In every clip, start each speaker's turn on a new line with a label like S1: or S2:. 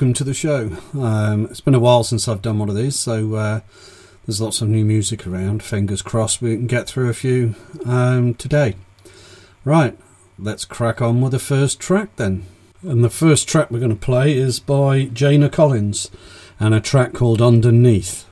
S1: Welcome to the show. Um, it's been a while since I've done one of these, so uh, there's lots of new music around. Fingers crossed we can get through a few um, today. Right, let's crack on with the first track then. And the first track we're going to play is by Jana Collins and a track called Underneath.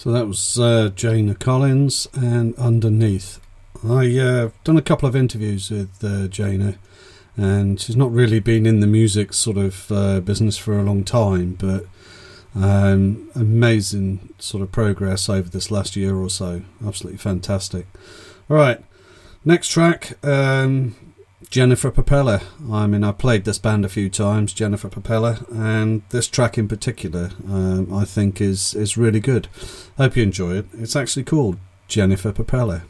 S1: So that was uh, Jana Collins and Underneath. I've uh, done a couple of interviews with uh, Jana, and she's not really been in the music sort of uh, business for a long time, but um, amazing sort of progress over this last year or so. Absolutely fantastic. All right, next track. Um, Jennifer Propeller. I mean, I played this band a few times, Jennifer Propeller, and this track in particular, um, I think is is really good. Hope you enjoy it. It's actually called Jennifer Propeller.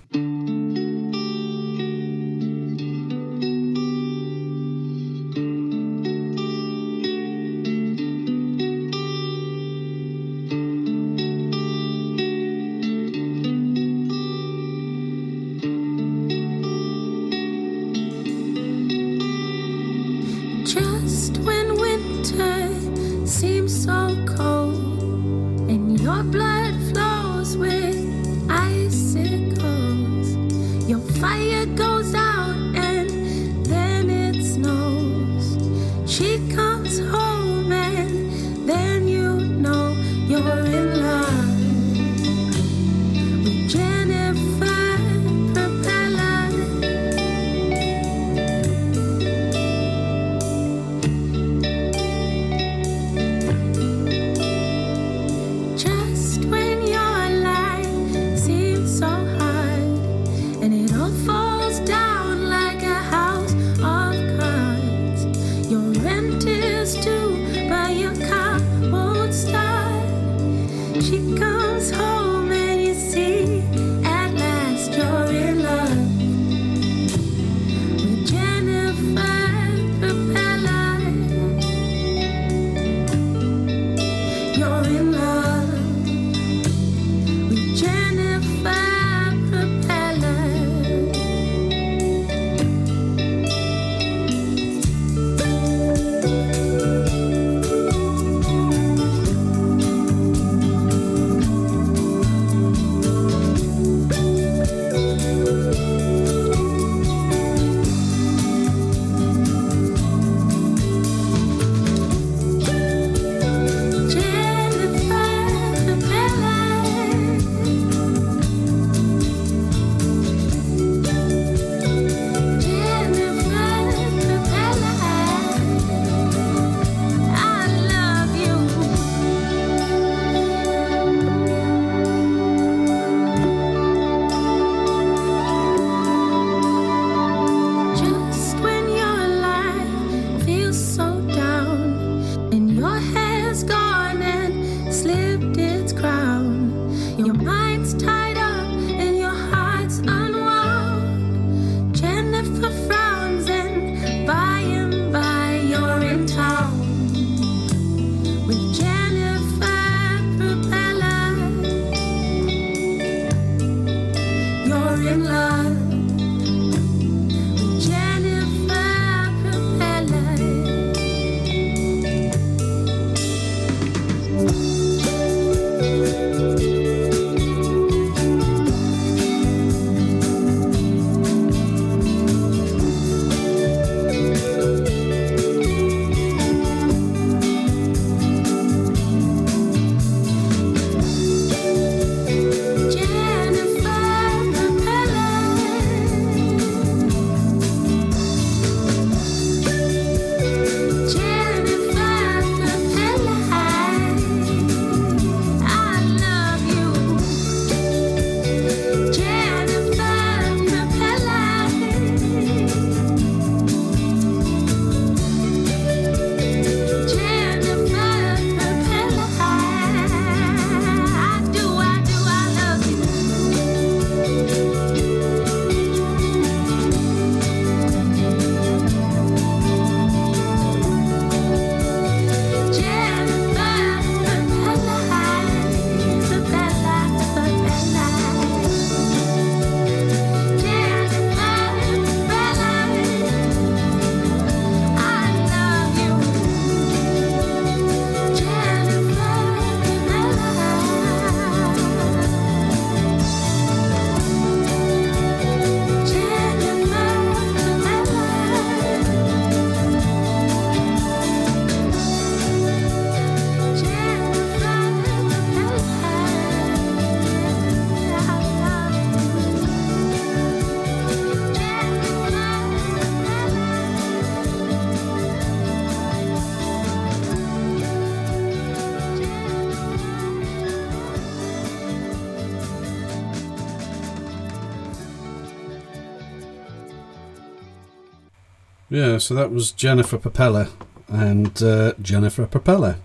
S2: Yeah, so that was Jennifer Propeller and uh, Jennifer Propeller.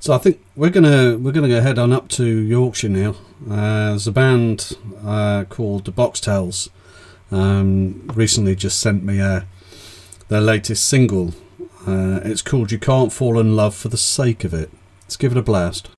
S2: So I think we're gonna we're gonna go head on up to Yorkshire now. Uh, there's a band uh, called the Boxtels. Um, recently, just sent me uh, their latest single. Uh, it's called "You Can't Fall in Love for the Sake of It." Let's give it a blast.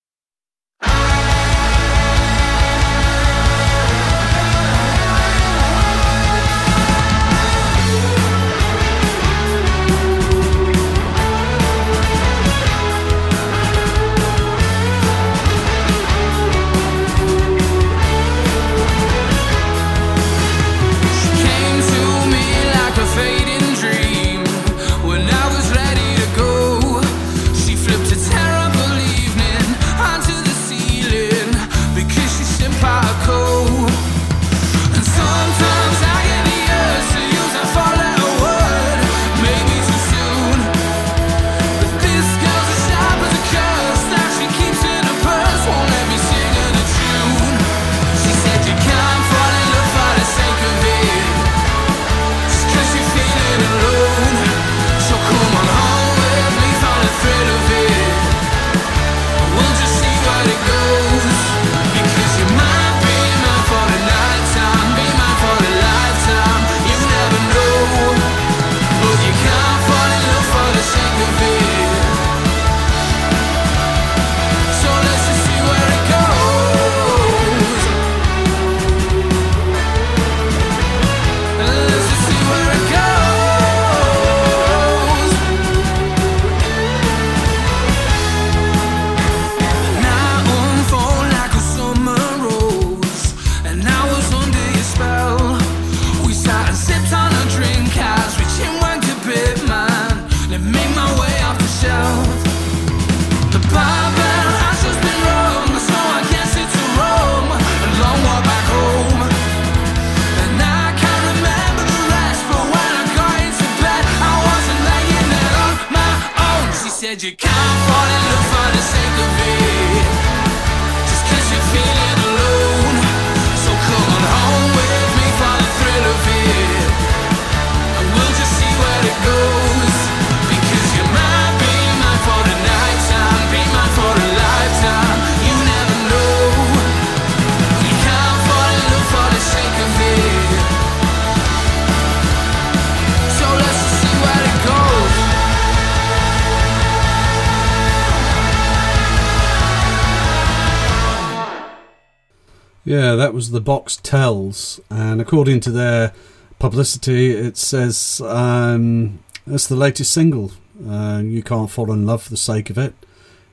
S2: The Boxtels, and according to their publicity, it says um, it's the latest single. Uh, you can't fall in love for the sake of it,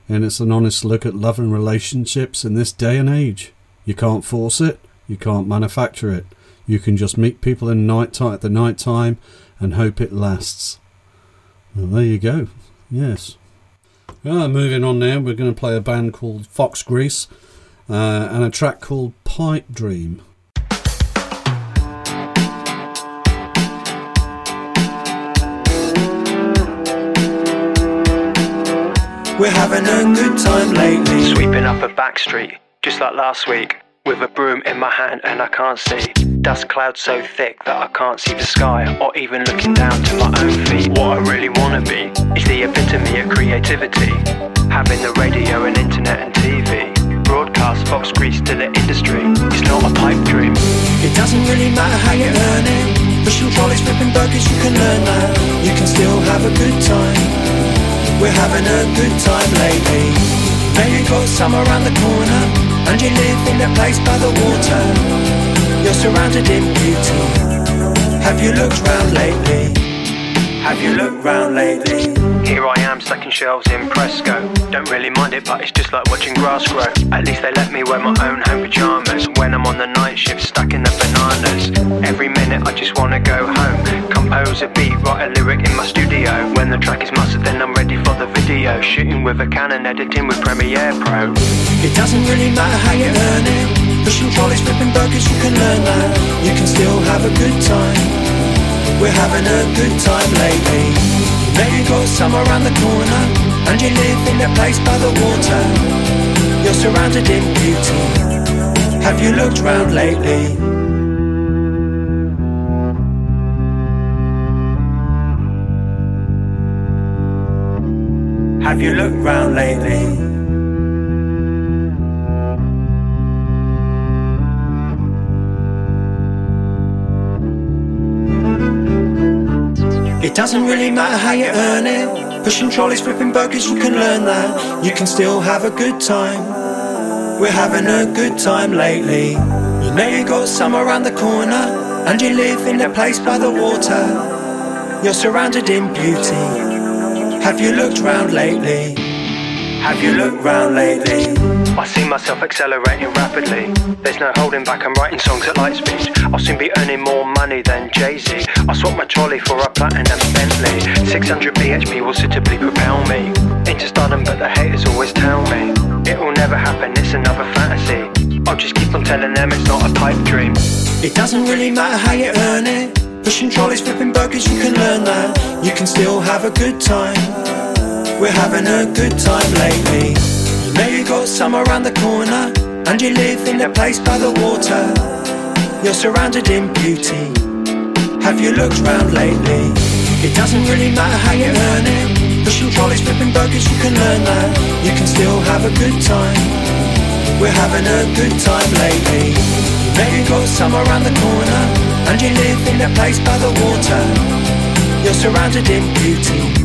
S2: and it's an honest look at love and relationships in this day and age. You can't force it, you can't manufacture it. You can just meet people in night time at the night time and hope it lasts. Well, there you go. Yes. Ah, moving on now, we're going to play a band called Fox Grease uh, and a track called Pipe Dream.
S3: We're having a good time lately.
S4: Sweeping up a back street, just like last week, with a broom in my hand and I can't see. Dust clouds so thick that I can't see the sky or even looking down to my own feet. What I really wanna be is the epitome of creativity. Having the radio and internet and TV broadcast Fox Grease to the industry. It's not a pipe dream.
S3: It doesn't really matter how you earn it. Pushing trolleys, flipping burgers, you can learn that. You can still have a good time. We're having a good time lately. You got summer around the corner, and you live in a place by the water. You're surrounded in beauty. Have you looked round lately? Have you looked round lately?
S4: Here I am stacking shelves in Presco. Don't really mind it, but it's just like watching grass grow. At least they let me wear my own home pajamas when I'm on the night shift stacking the bananas. Every minute I just wanna go home. Compose a beat, write a lyric in my studio. When the track is mastered, then I'm ready for the video. Shooting with a Canon, editing with Premiere Pro.
S3: It doesn't really matter how you earn it. Pushing trolleys, flipping burgers, you can learn that. You can still have a good time. We're having a good time lately. Now you got summer around the corner, and you live in a place by the water. You're surrounded in beauty. Have you looked round lately? Have you looked round lately? It doesn't really matter how you earn it. Pushing trolleys, flipping burgers, you can learn that. You can still have a good time. We're having a good time lately. You know you got summer around the corner, and you live in a place by the water. You're surrounded in beauty. Have you looked round lately? Have you looked round lately?
S4: I see myself accelerating rapidly. There's no holding back, I'm writing songs at light speed. I'll soon be earning more money than Jay Z. I'll swap my trolley for a platinum Bentley. 600 bhp will suitably propel me into stardom, but the haters always tell me it will never happen, it's another fantasy. I'll just keep on telling them it's not a pipe dream.
S3: It doesn't really matter how you earn it. Pushing trolleys, flipping burgers, you can learn that. You can still have a good time. We're having a good time lately. Got summer around the corner, and you live in a place by the water. You're surrounded in beauty. Have you looked round lately? It doesn't really matter how you earn it. Pushing trolleys, flipping burgers, you can learn that. You can still have a good time. We're having a good time lately. Got summer around the corner, and you live in a place by the water. You're surrounded in beauty.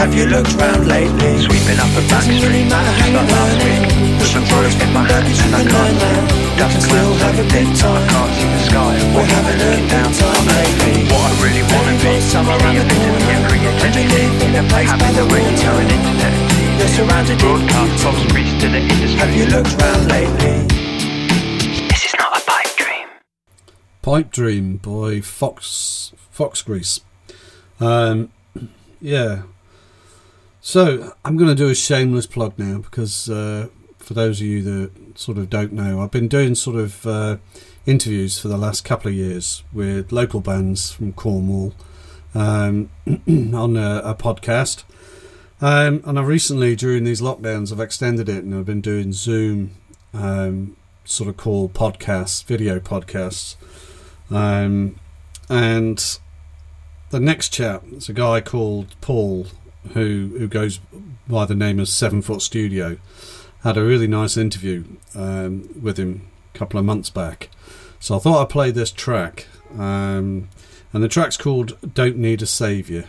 S3: Have you looked round lately?
S4: Sweeping up a back street,
S3: really matter how
S4: just like last week. With some trolleys in my hand and I can't see. Dust clouds so thick, I can't see the sky.
S3: We're having a
S4: looking down to
S3: time
S4: my own feet.
S3: lately.
S4: What I really wanna be is
S3: Summer
S4: the
S3: around the
S4: epitome
S3: corner,
S4: of creativity.
S3: and you live in a place by
S4: Having
S3: the
S4: the radio
S3: water.
S4: and internet and
S3: You're surrounded in
S4: Broadcast
S3: beauty.
S4: Fox to the industry.
S3: Have you looked round lately?
S4: This is not a pipe dream.
S2: Pipe Dream by Fox Fox Grease. Um, yeah. So I'm going to do a shameless plug now because uh, for those of you that sort of don't know, I've been doing sort of uh, interviews for the last couple of years with local bands from Cornwall um, on a, a podcast. Um, and I recently, during these lockdowns, I've extended it and I've been doing Zoom um, sort of call podcasts, video podcasts. Um, and the next chap is a guy called Paul who who goes by the name of Seven Foot Studio.
S5: had a really nice interview um, with him a couple of months back. So I thought I'd play this track. Um, and the track's called Don't Need a Saviour.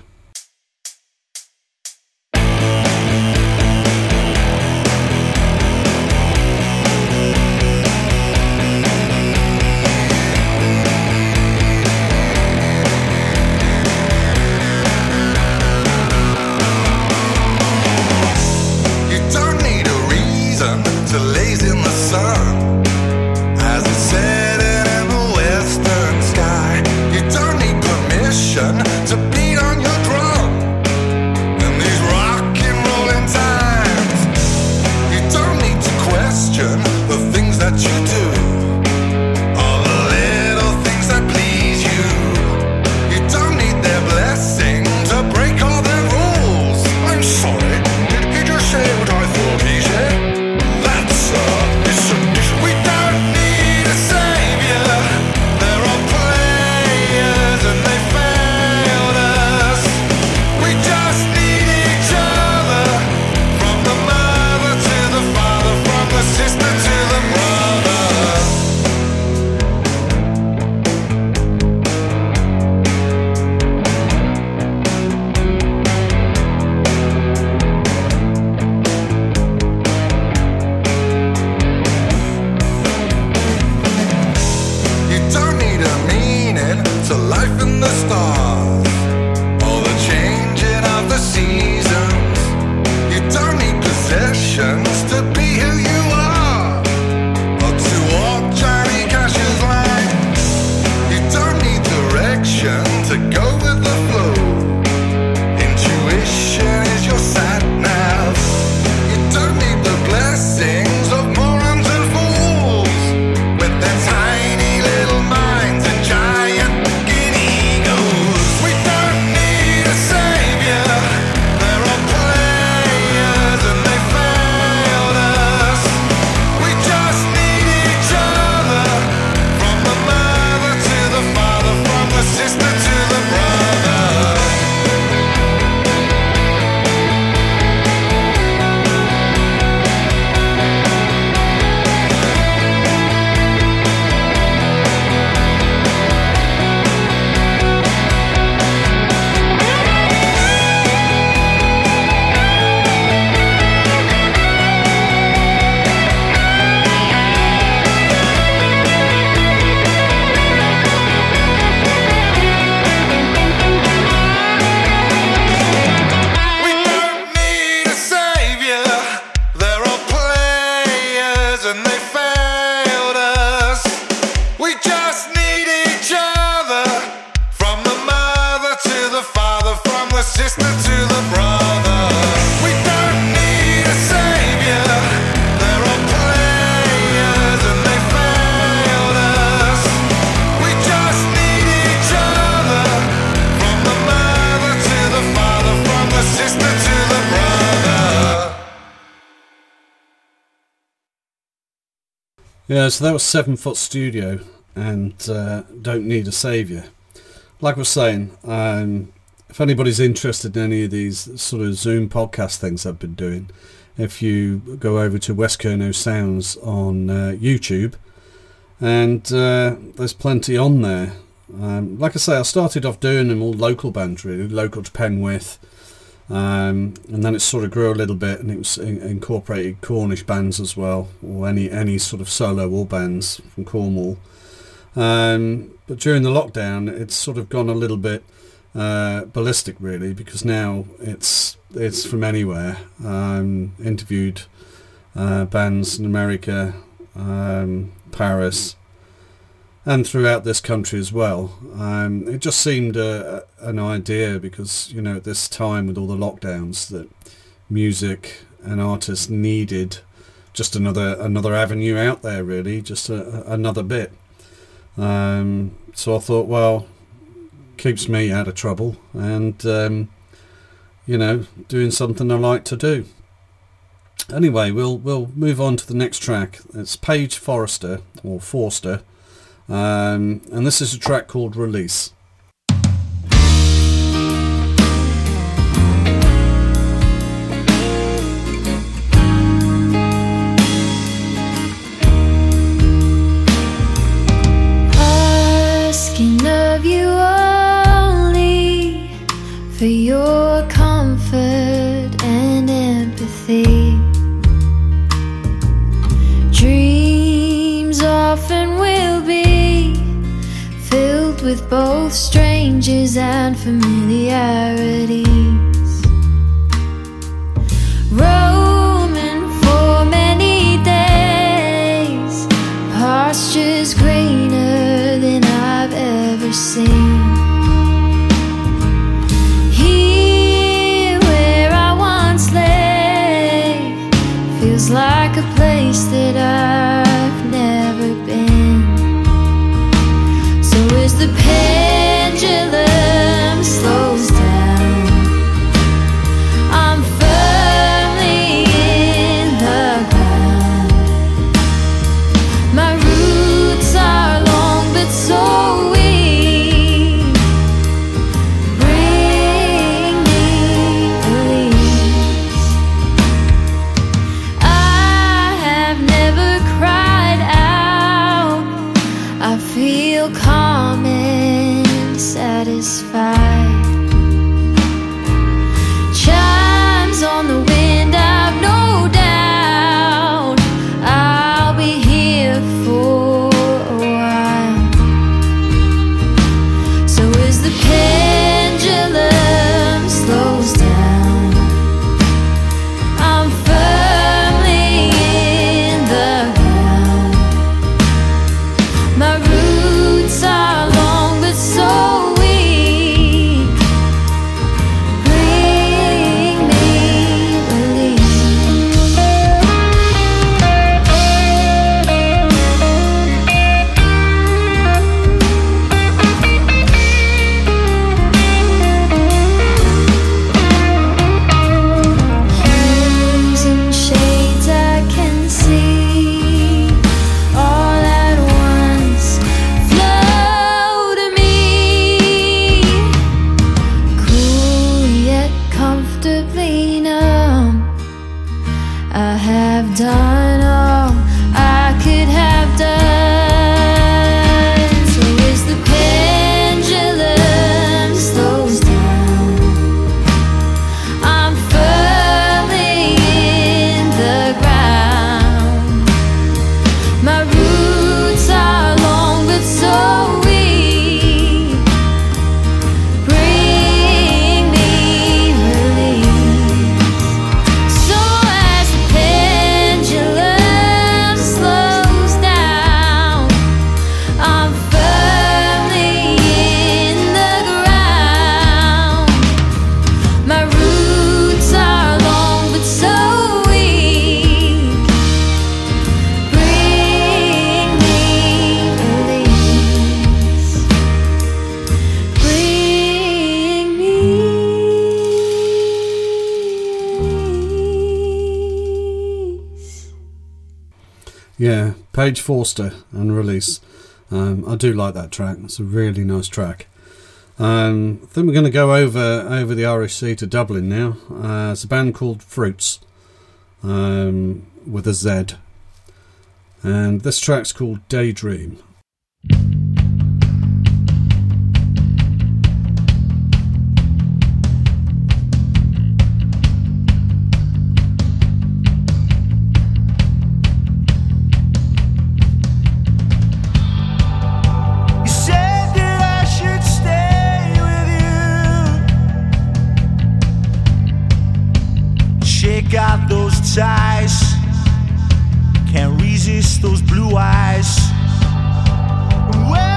S5: So that was Seven Foot Studio and uh, Don't Need a Saviour. Like I was saying, um, if anybody's interested in any of these sort of Zoom podcast things I've been doing, if you go over to West Kernow Sounds on uh, YouTube, and uh, there's plenty on there. Um, like I say, I started off doing them all local bands, really, local to Penwith, um, and then it sort of grew a little bit, and it was in- incorporated Cornish bands as well, or any any sort of solo or bands from Cornwall. Um, but during the lockdown, it's sort of gone a little bit uh, ballistic, really, because now it's it's from anywhere. Um, interviewed uh, bands in America, um, Paris, and throughout this country as well. Um, it just seemed a, an idea because you know at this time with all the lockdowns that music and artists needed just another another avenue out there really just a, another bit. Um, so I thought well keeps me out of trouble and um, you know doing something I like to do. Anyway we'll we'll move on to the next track. It's Paige Forrester or Forster um, and this is a track called Release.
S6: Asking of you only for your comfort and empathy. Dreams often will be with both strangers and
S1: familiarity. Paige Forster and release. Um, I do like that track. It's a really nice track. Um, then we're going to go over over the Irish Sea to Dublin now. Uh, it's a band called Fruitz um, with a Z, and this track's called Daydream.
S7: kiss those blue eyes. Well,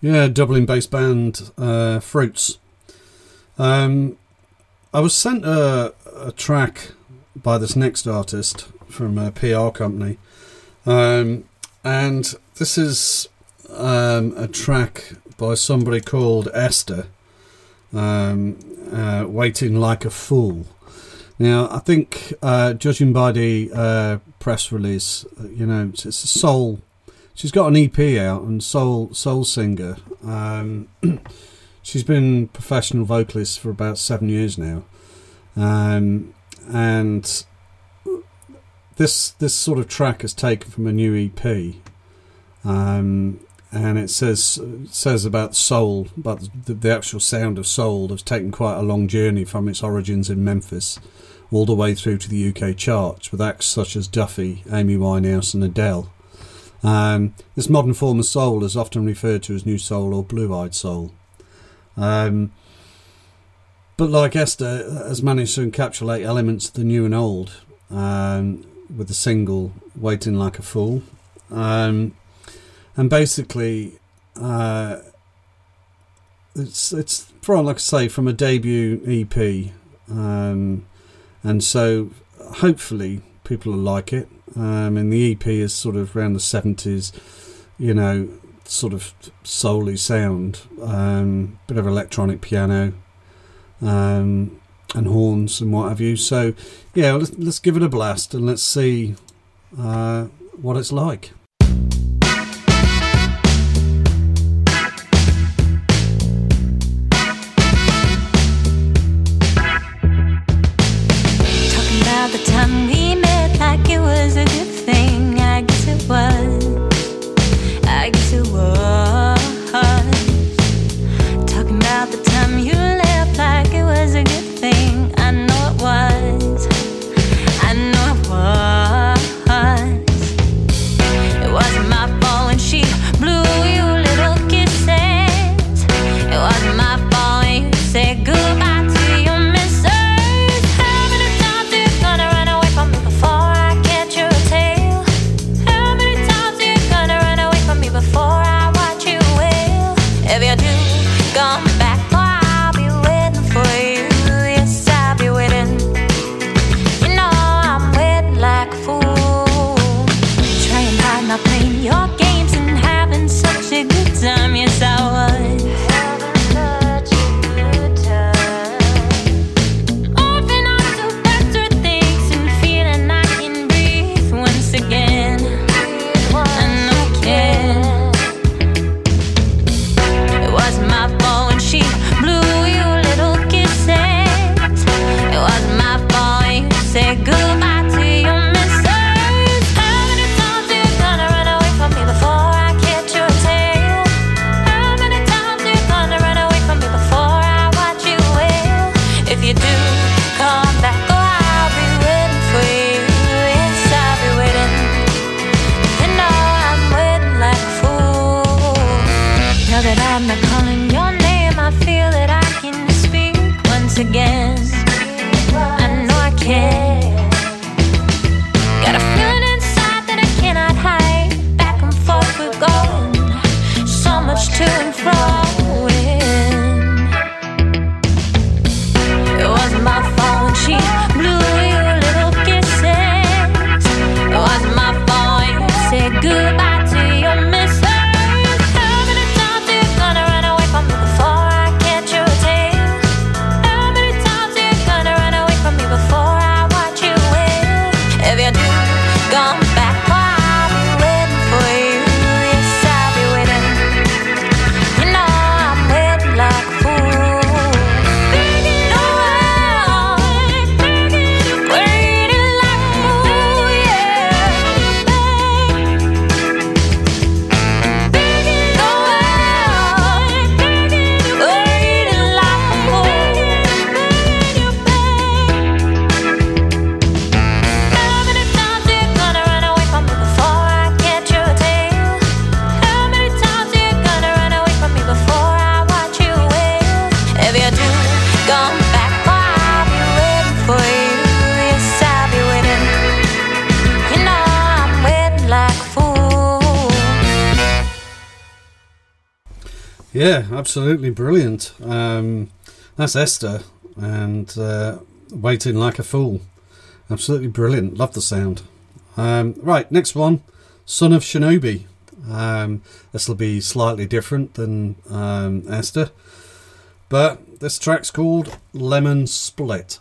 S8: Yeah, Dublin based band uh, Fruitz. Um, I was sent a, a track by this next artist from a PR company. Um, and this is um, a track by somebody called Esther, um, uh, Waiting Like a Fool. Now, I think, uh, judging by the uh, press release, uh, you know, it's, it's a soul. She's got an EP out and soul soul singer. Um, she's been professional vocalist for about seven years now, um, and this this sort of track is taken from a new EP, um, and it says says about soul, but the, the actual sound of soul has taken quite a long journey from its origins in Memphis, all the way through to the UK charts with acts such as Duffy, Amy Winehouse, and Adele. Um, this modern form of soul is often referred to as new soul or blue-eyed soul. Um, but like Esther, has managed to encapsulate elements of the new and old um, with the single "Waiting Like a Fool," um, and basically, uh, it's it's from like I say from a debut EP, um, and so hopefully people will like it. Um, and the EP is sort of around the seventies, you know, sort of soul sound, um, bit of electronic piano, um, and horns and what have you. So, yeah, let's, let's give it a blast and let's see uh, what it's like.
S2: Absolutely brilliant. Um, that's Esther and uh, Waiting Like a Fool. Absolutely brilliant. Love the sound. Um, right, next one Son of Shinobi. Um, this will be slightly different than um, Esther, but this track's called Lemon Split.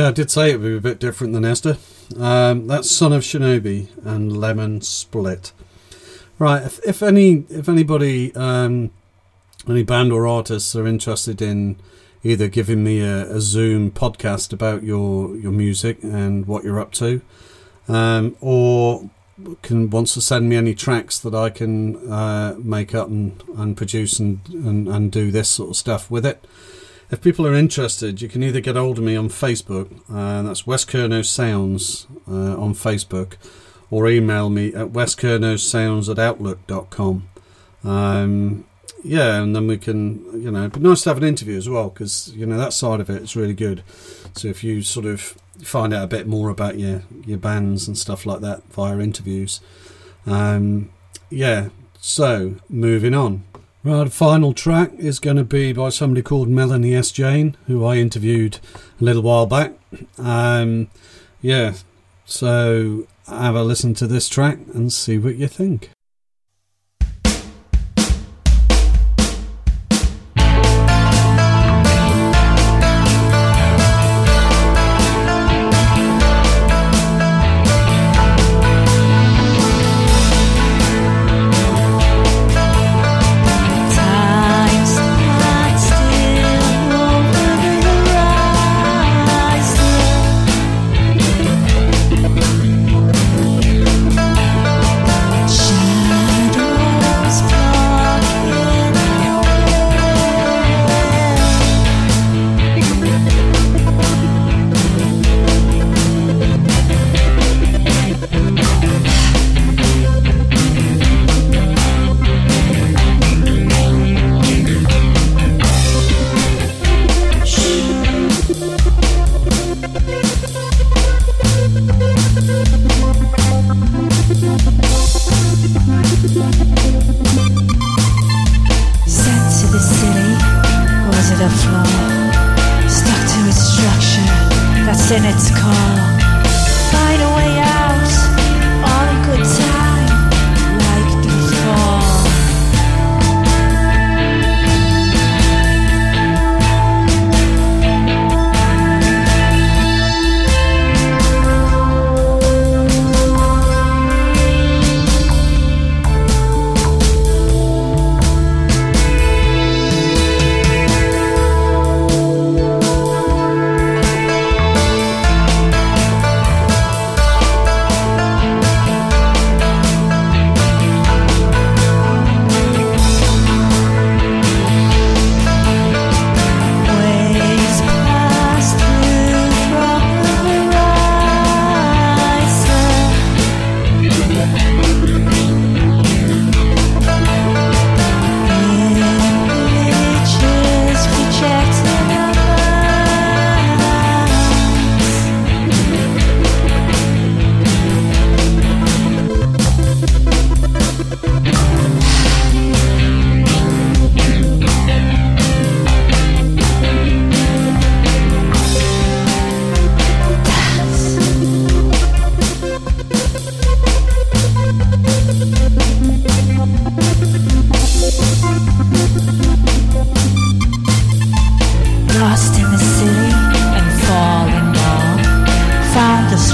S2: Yeah, I did say it would be a bit different than Esther. Um, that's Son of Shinobi and Lemon Split. Right, if, if any if anybody um, any band or artists are interested in either giving me a, a Zoom podcast about your your music and what you're up to, um, or can wants to send me any tracks that I can uh, make up and, and produce and, and, and do this sort of stuff with it. If people are interested, you can either get hold of me on Facebook, uh, that's West Kernow Sounds uh, on Facebook, or email me at westkernowsounds at outlook.com. Um, yeah, and then we can, you know, be nice to have an interview as well because, you know, that side of it is really good. So if you sort of find out a bit more about your, your bands and stuff like that via interviews. Um, yeah, so moving on. Right, final track is going to be by somebody called Melanie S. Jane, who I interviewed a little while back. Um, yeah, so have a listen to this track and see what you think.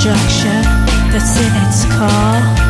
S1: Structure that's in its core.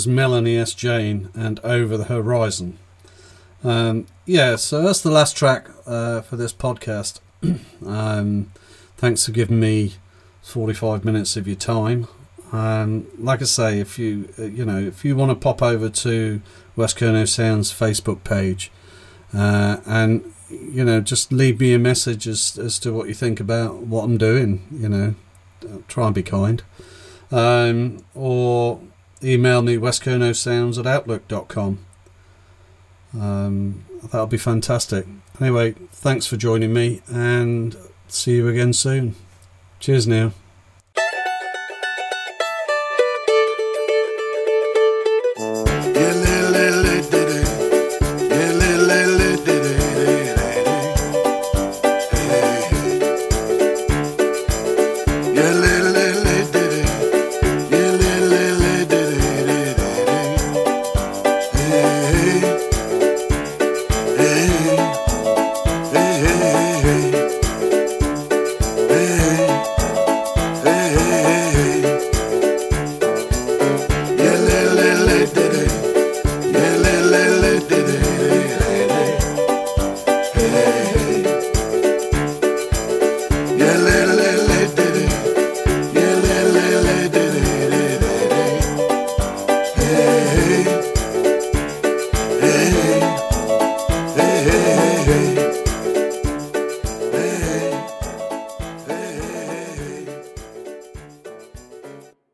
S2: Was Melanie S. Jane and Over the Horizon. Um, yeah, so that's the last track uh, for this podcast. um, thanks for giving me 45 minutes of your time. Um, like I say, if you uh, you know if you want to pop over to West Kernow Sounds Facebook page uh, and you know just leave me a message as as to what you think about what I'm doing. You know, try and be kind. Um, or email me westkernowsounds at outlook.com. Um, that'll be fantastic. Anyway, thanks for joining me and see you again soon. Cheers now.